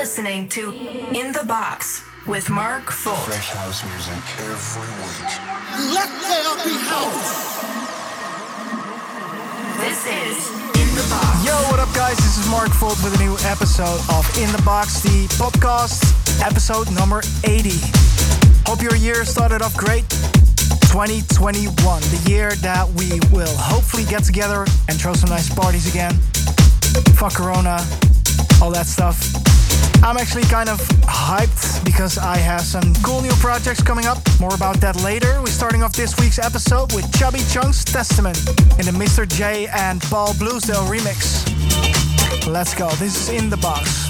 listening to In the Box with Mark Volt. Fresh house music every week. Let there be house. This is In the Box. Yo, what up, guys? This is Mark Volt with a new episode of In the Box, the podcast, episode number 80. Hope your year started off great. 2021, the year that we will hopefully get together and throw some nice parties again. Fuck Corona, all that stuff. I'm actually kind of hyped because I have some cool new projects coming up. More about that later. We're starting off this week's episode with Chubby Chunk's Testament in the Mr. J and Paul Bluesdale remix. Let's go. This is in the box.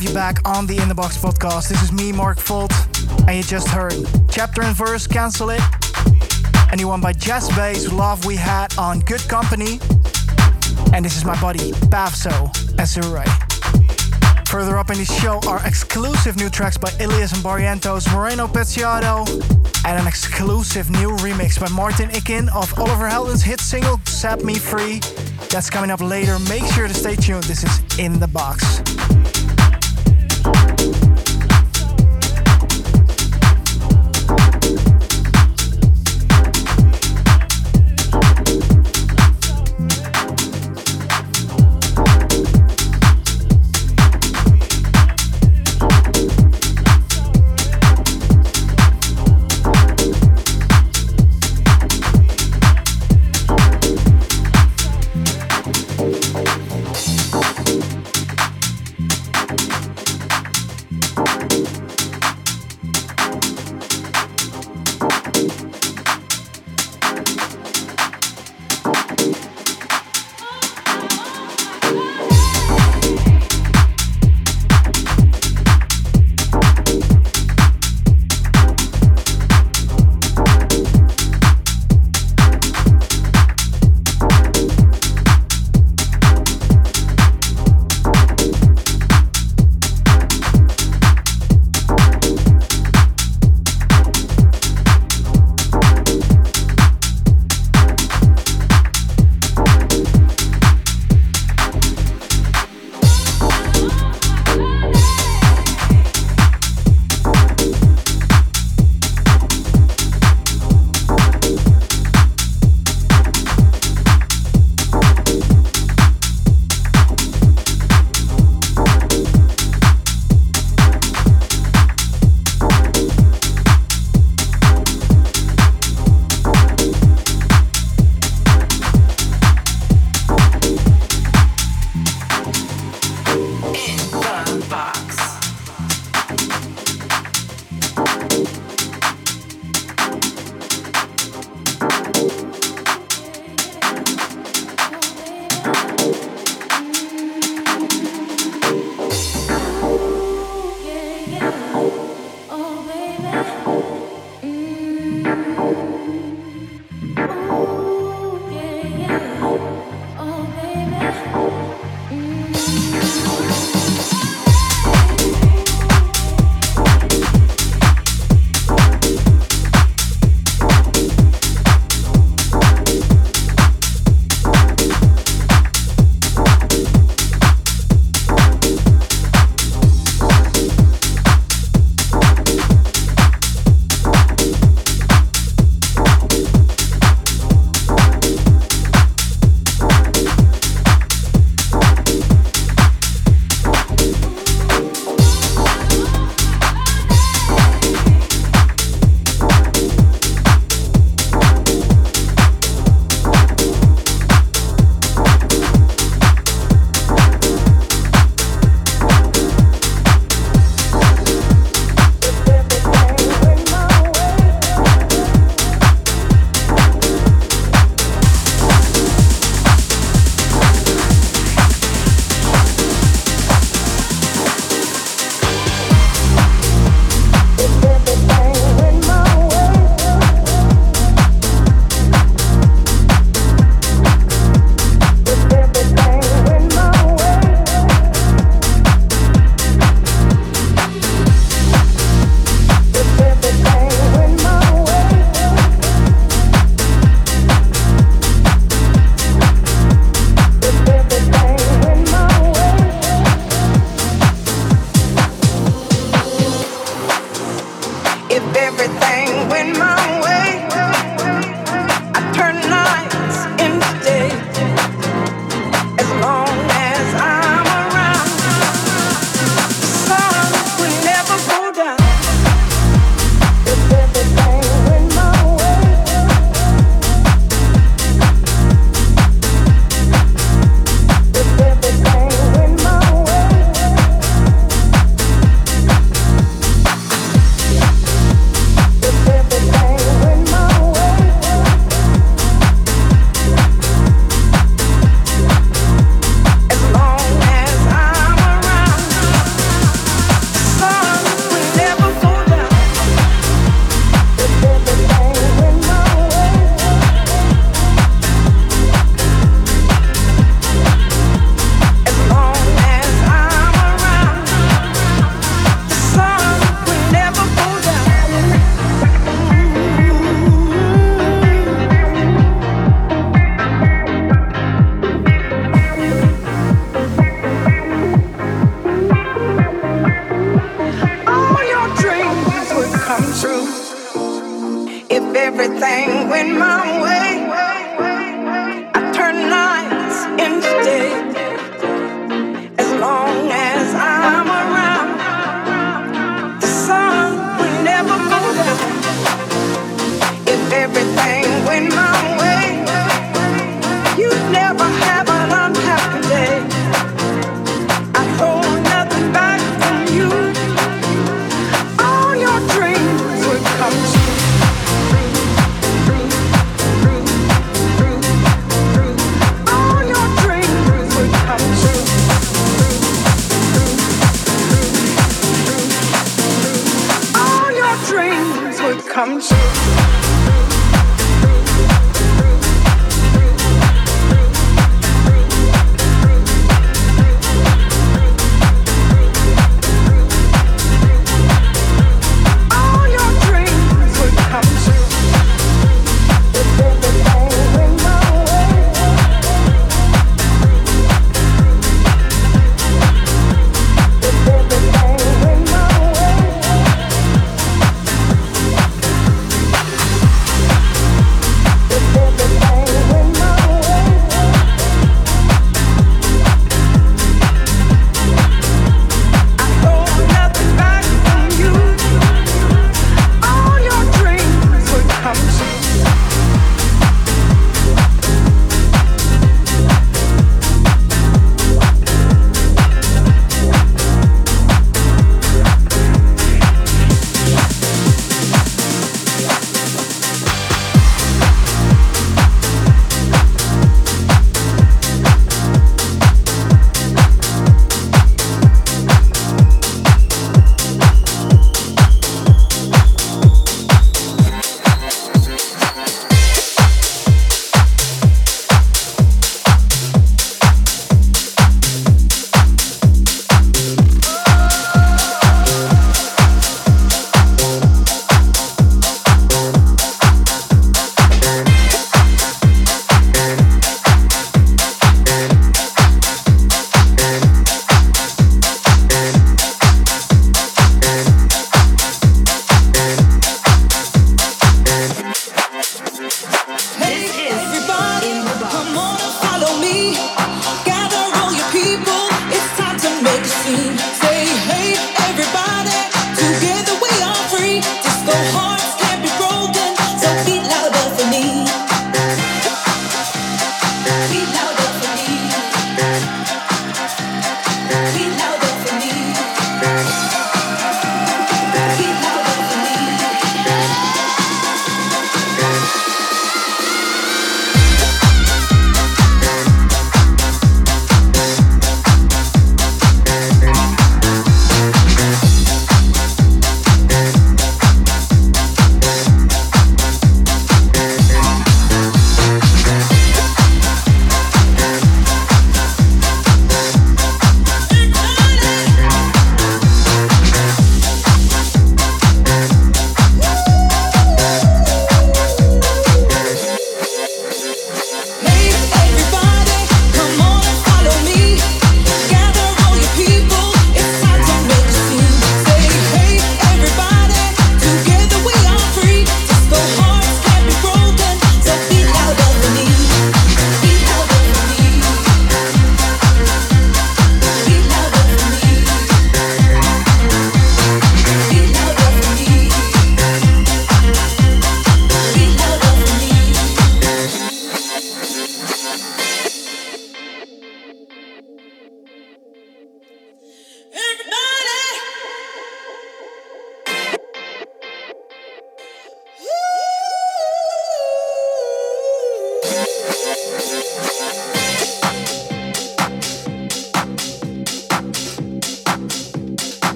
have you back on the In the Box podcast. This is me, Mark Volt, and you just heard Chapter and Verse, Cancel It. A new one by Jazz Bass, Love We Had on Good Company. And this is my buddy, Pavso, Azure. Further up in the show are exclusive new tracks by Illyus and Barrientos, Moreno Pezzolato, and an exclusive new remix by Martin Ikin of Oliver Heldens' hit single Set Me Free. That's coming up later. Make sure to stay tuned. This is In the Box.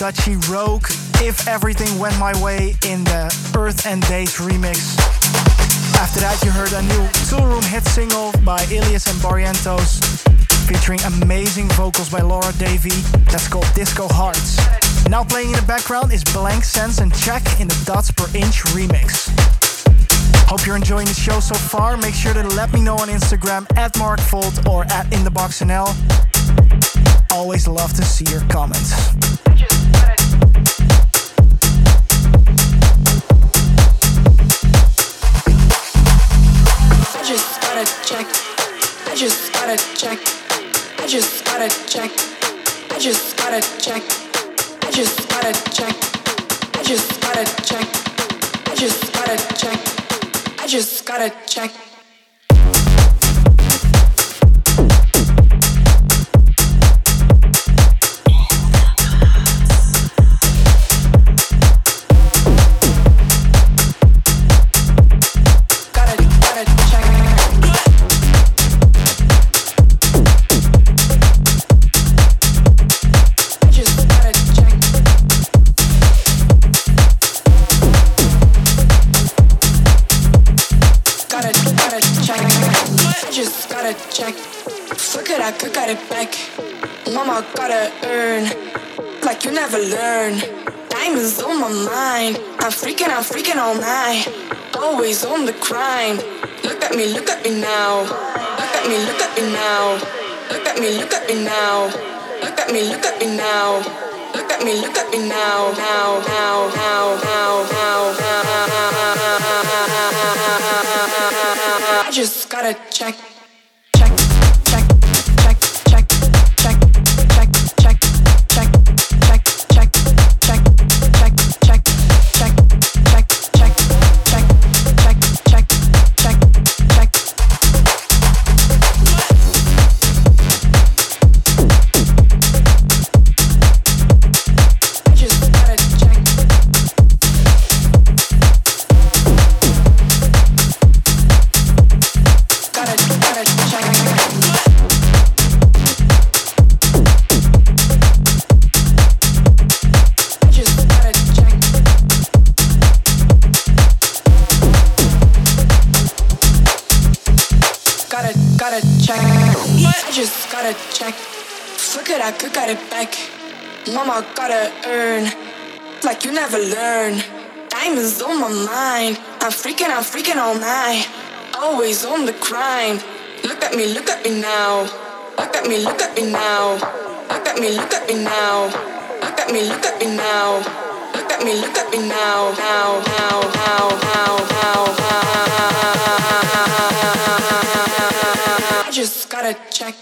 Dutchie Rogue. If everything went my way in the Earth and Days remix. After that, you heard a new Toolroom hit single by Illyus and Barrientos, featuring amazing vocals by Laura Davy. That's called Disco Hearts. Now playing in the background is Blank Sense and Check in the Dots per Inch remix. Hope you're enjoying the show so far. Make sure to let me know on Instagram at MarkVolt or at InTheBoxNL. Always love to see your comments. Just gotta check. I just gotta check. I just gotta check. I just gotta check. I just gotta check. I just gotta check. I just gotta check. I just gotta check. freaking, I'm freaking all night. Always on the grind. Look at me, look at me now. Look at me, look at me now. Look at me, look at me now. Look at me, look at me now. Look at me, look at me now. Now, now, now, now, now, now. I just gotta check. Mama gotta earn like you never learn. Diamonds on my mind. I'm freaking, I'm freaking all night. Always on the grind. Look at me, look at me now. Look at me, look at me now. Look at me, look at me now. Look at me, look at me now. Look at me, look at me now. Now, now, now, now, now. Check,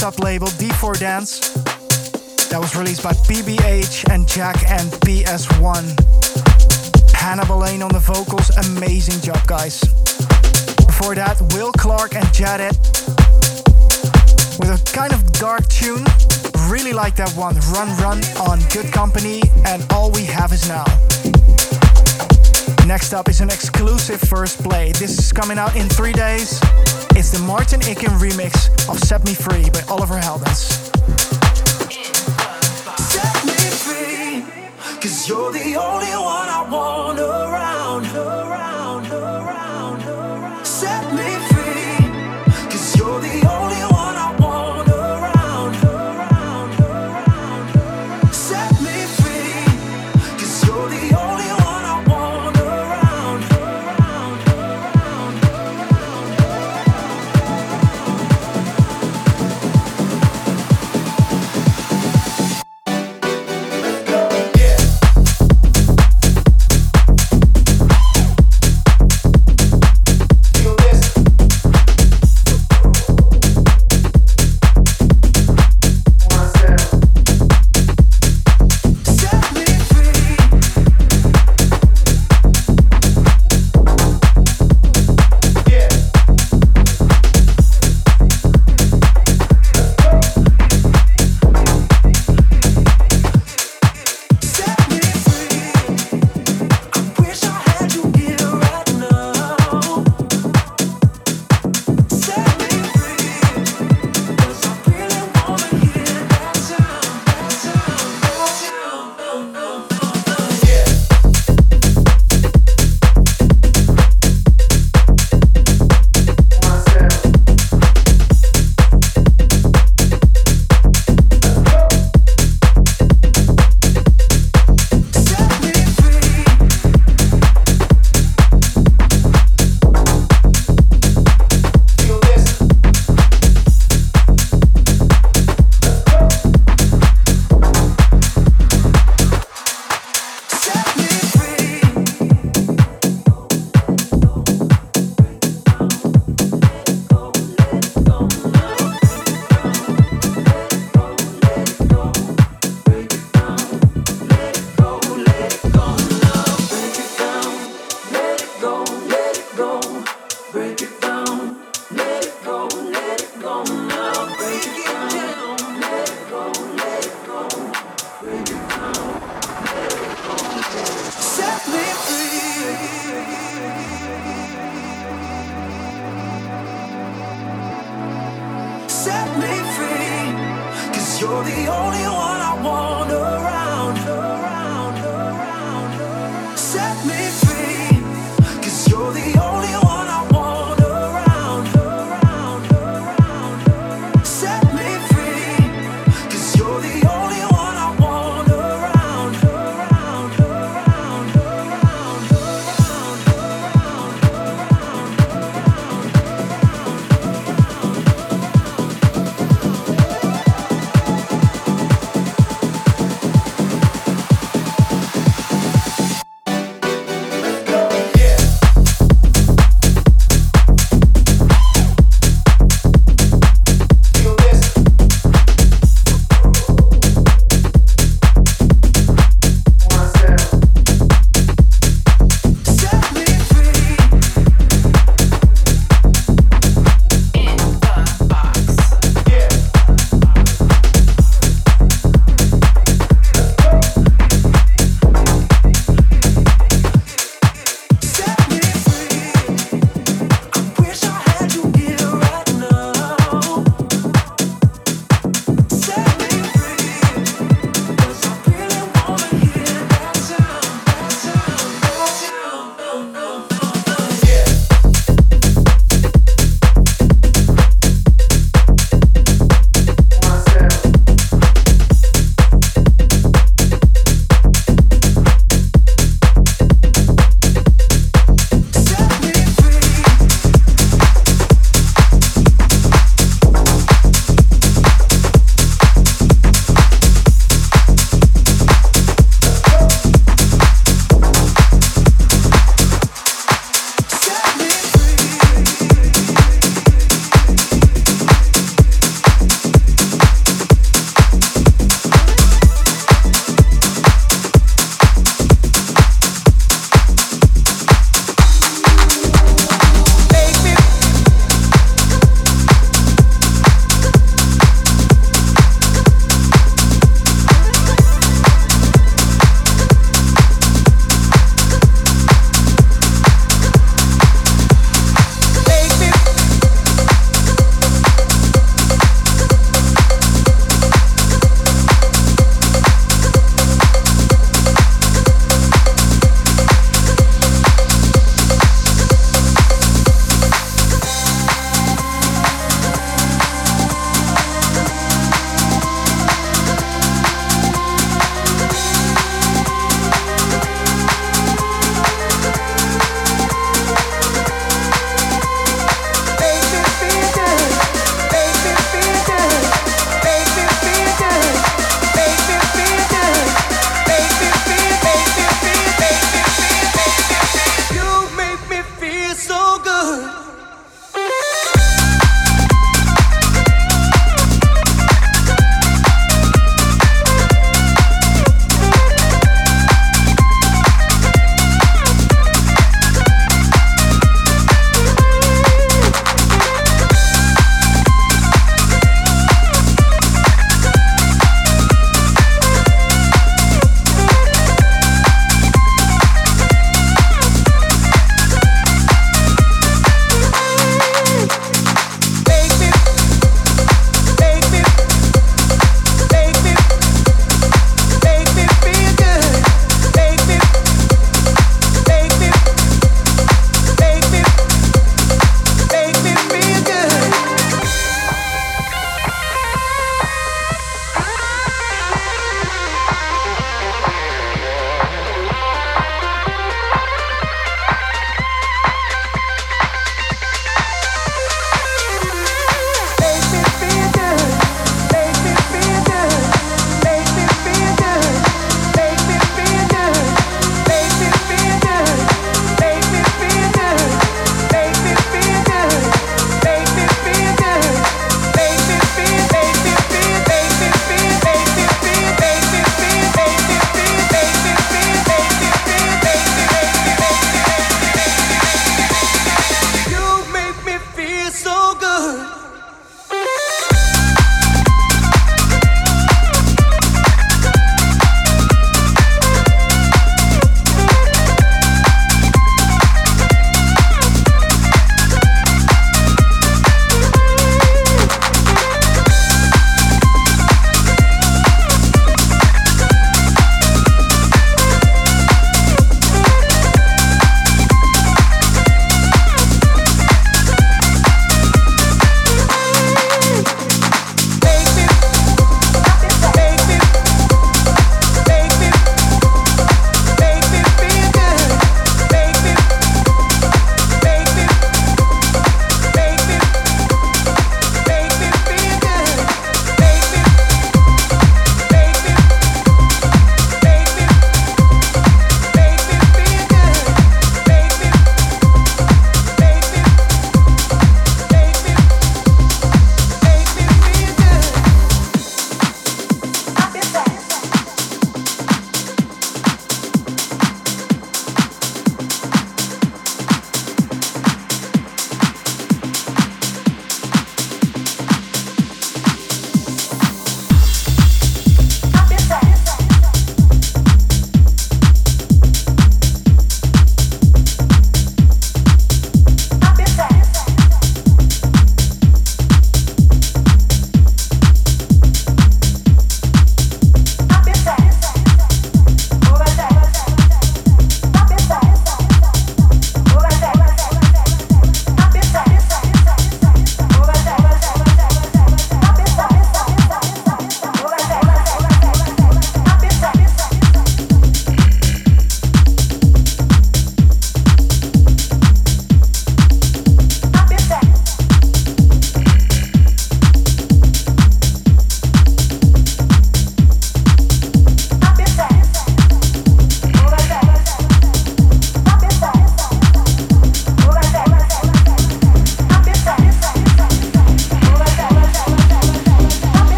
Sub label, D4 Dance. That was released by PBH and Jack and PS1. Hannibal Lane on the vocals, amazing job, guys. Before that, Will Clark and Jadet with a kind of dark tune. Really like that one, Run Run on Good Company, and All We Have Is Now. Next up is an exclusive first play. This is coming out in three days. It's the Martin Ikin remix of Set Me Free by Oliver Heldens. Set me free, cause you're the only one I want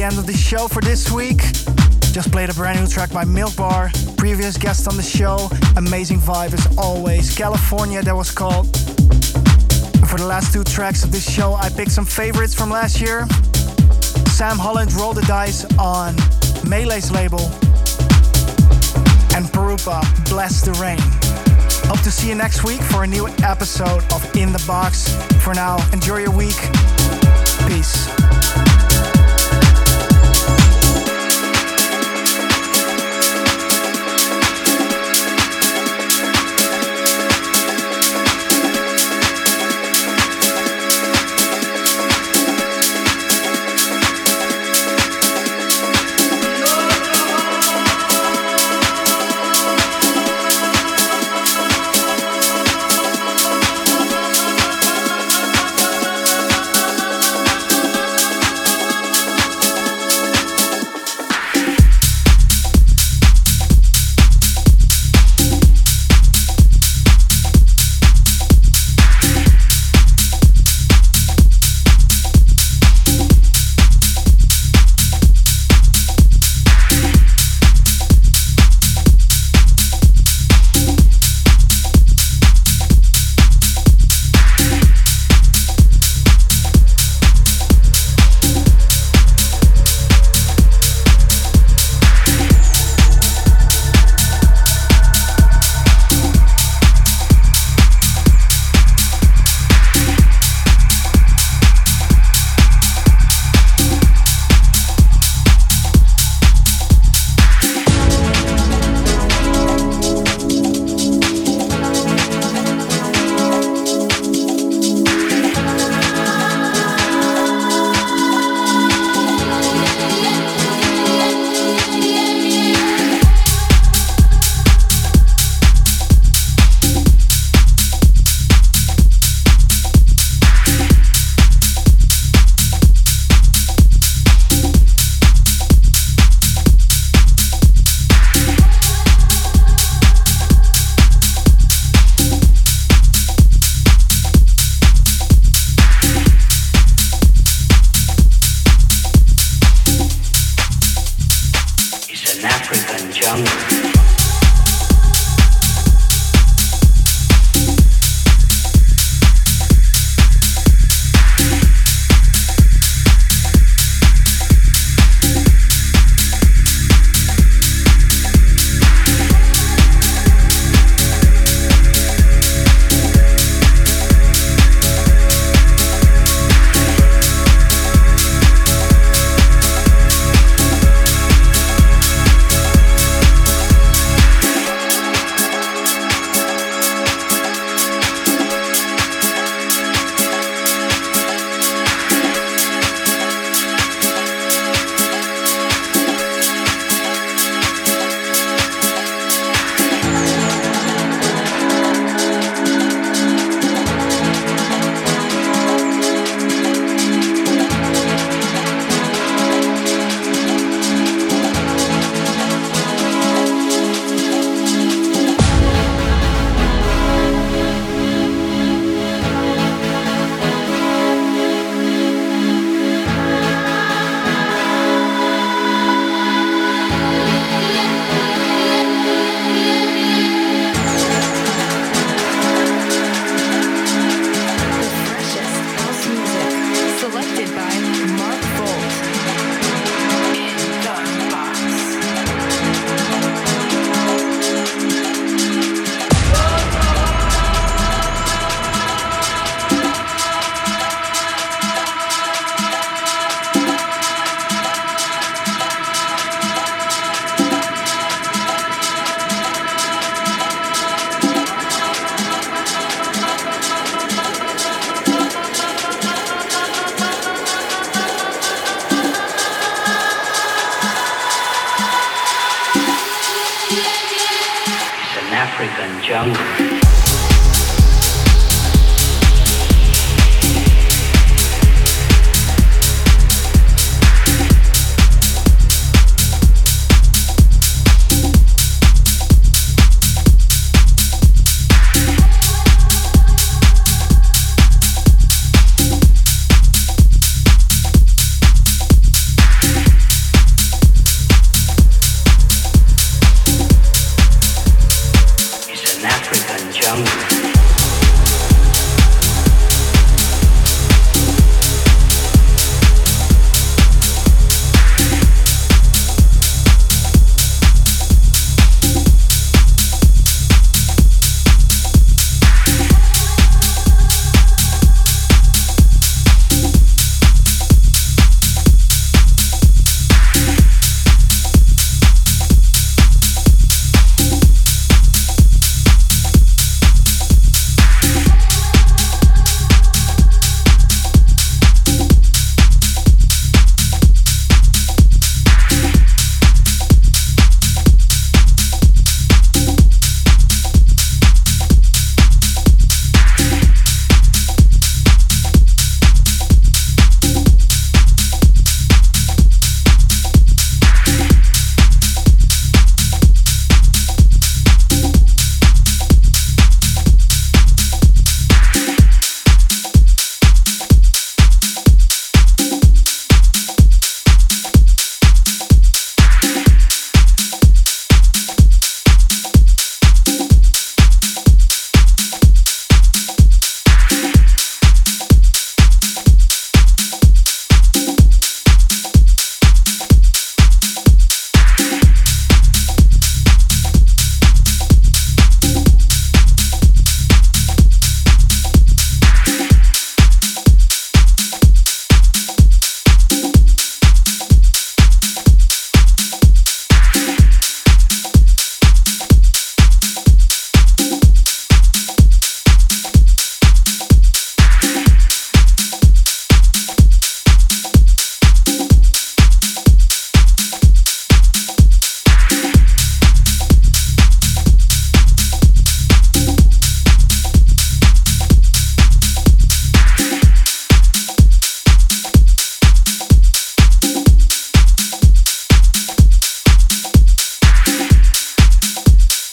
the end of the show for this week. Just played a brand new track by Milk Bar, previous guest on the show. Amazing vibe as always. California, that was called. For the last two tracks of this show, I picked some favorites from last year. Sam Holland rolled the dice on Melee's label. And Perupa, Bless the Rain. Hope to see you next week for a new episode of In the Box. For now, enjoy your week. Peace.